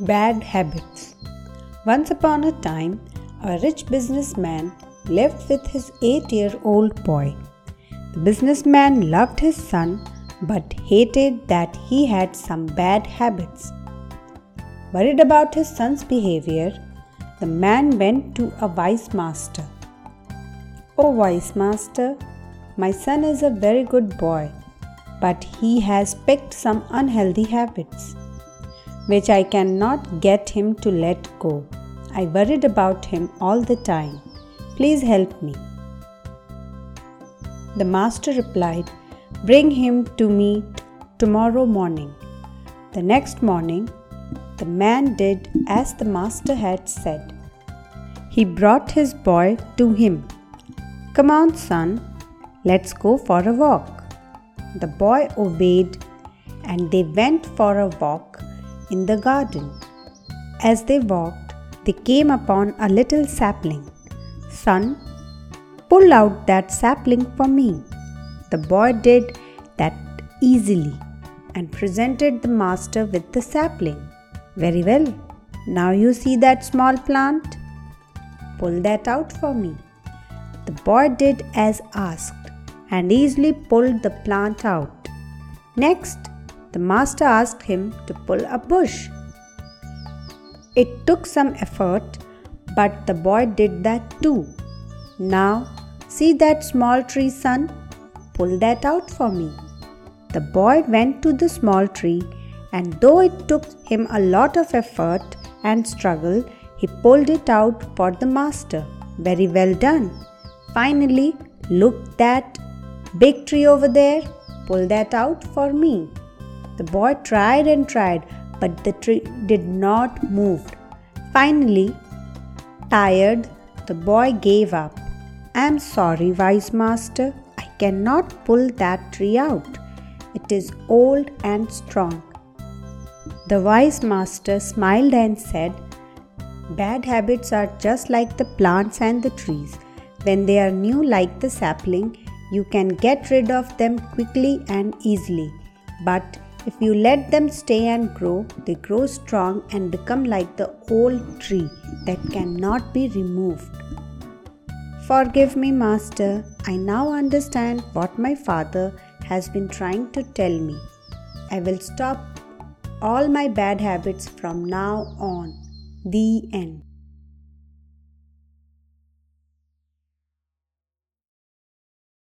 Bad habits. Once upon a time, a rich businessman lived with his eight year old boy. The businessman loved his son but hated that he had some bad habits. Worried about his son's behavior, the man went to a wise master. Oh, wise master, my son is a very good boy, but he has picked some unhealthy habits which I cannot get him to let go. I worried about him all the time. Please help me. The master replied, Bring him to me tomorrow morning. The next morning, the man did as the master had said. He brought his boy to him. Come on, son, let's go for a walk. The boy obeyed and they went for a walk in the garden. As they walked, they came upon a little sapling. Son, pull out that sapling for me. The boy did that easily and presented the master with the sapling. Very well. Now you see that small plant? Pull that out for me. The boy did as asked and easily pulled the plant out. Next, the master asked him to pull a bush. It took some effort, but the boy did that too. Now, see that small tree, son? Pull that out for me. The boy went to the small tree, and though it took him a lot of effort and struggle, he pulled it out for the master. Very well done. Finally, look that big tree over there. Pull that out for me. The boy tried and tried, but the tree did not move. Finally, tired, the boy gave up. I am sorry, wise master. I cannot pull that tree out. It is old and strong. The wise master smiled and said, Bad habits are just like the plants and the trees. When they are new, like the sapling, you can get rid of them quickly and easily. But if you let them stay and grow, they grow strong and become like the old tree that cannot be removed. Forgive me, Master. I now understand what my father has been trying to tell me. I will stop all my bad habits from now on. The end.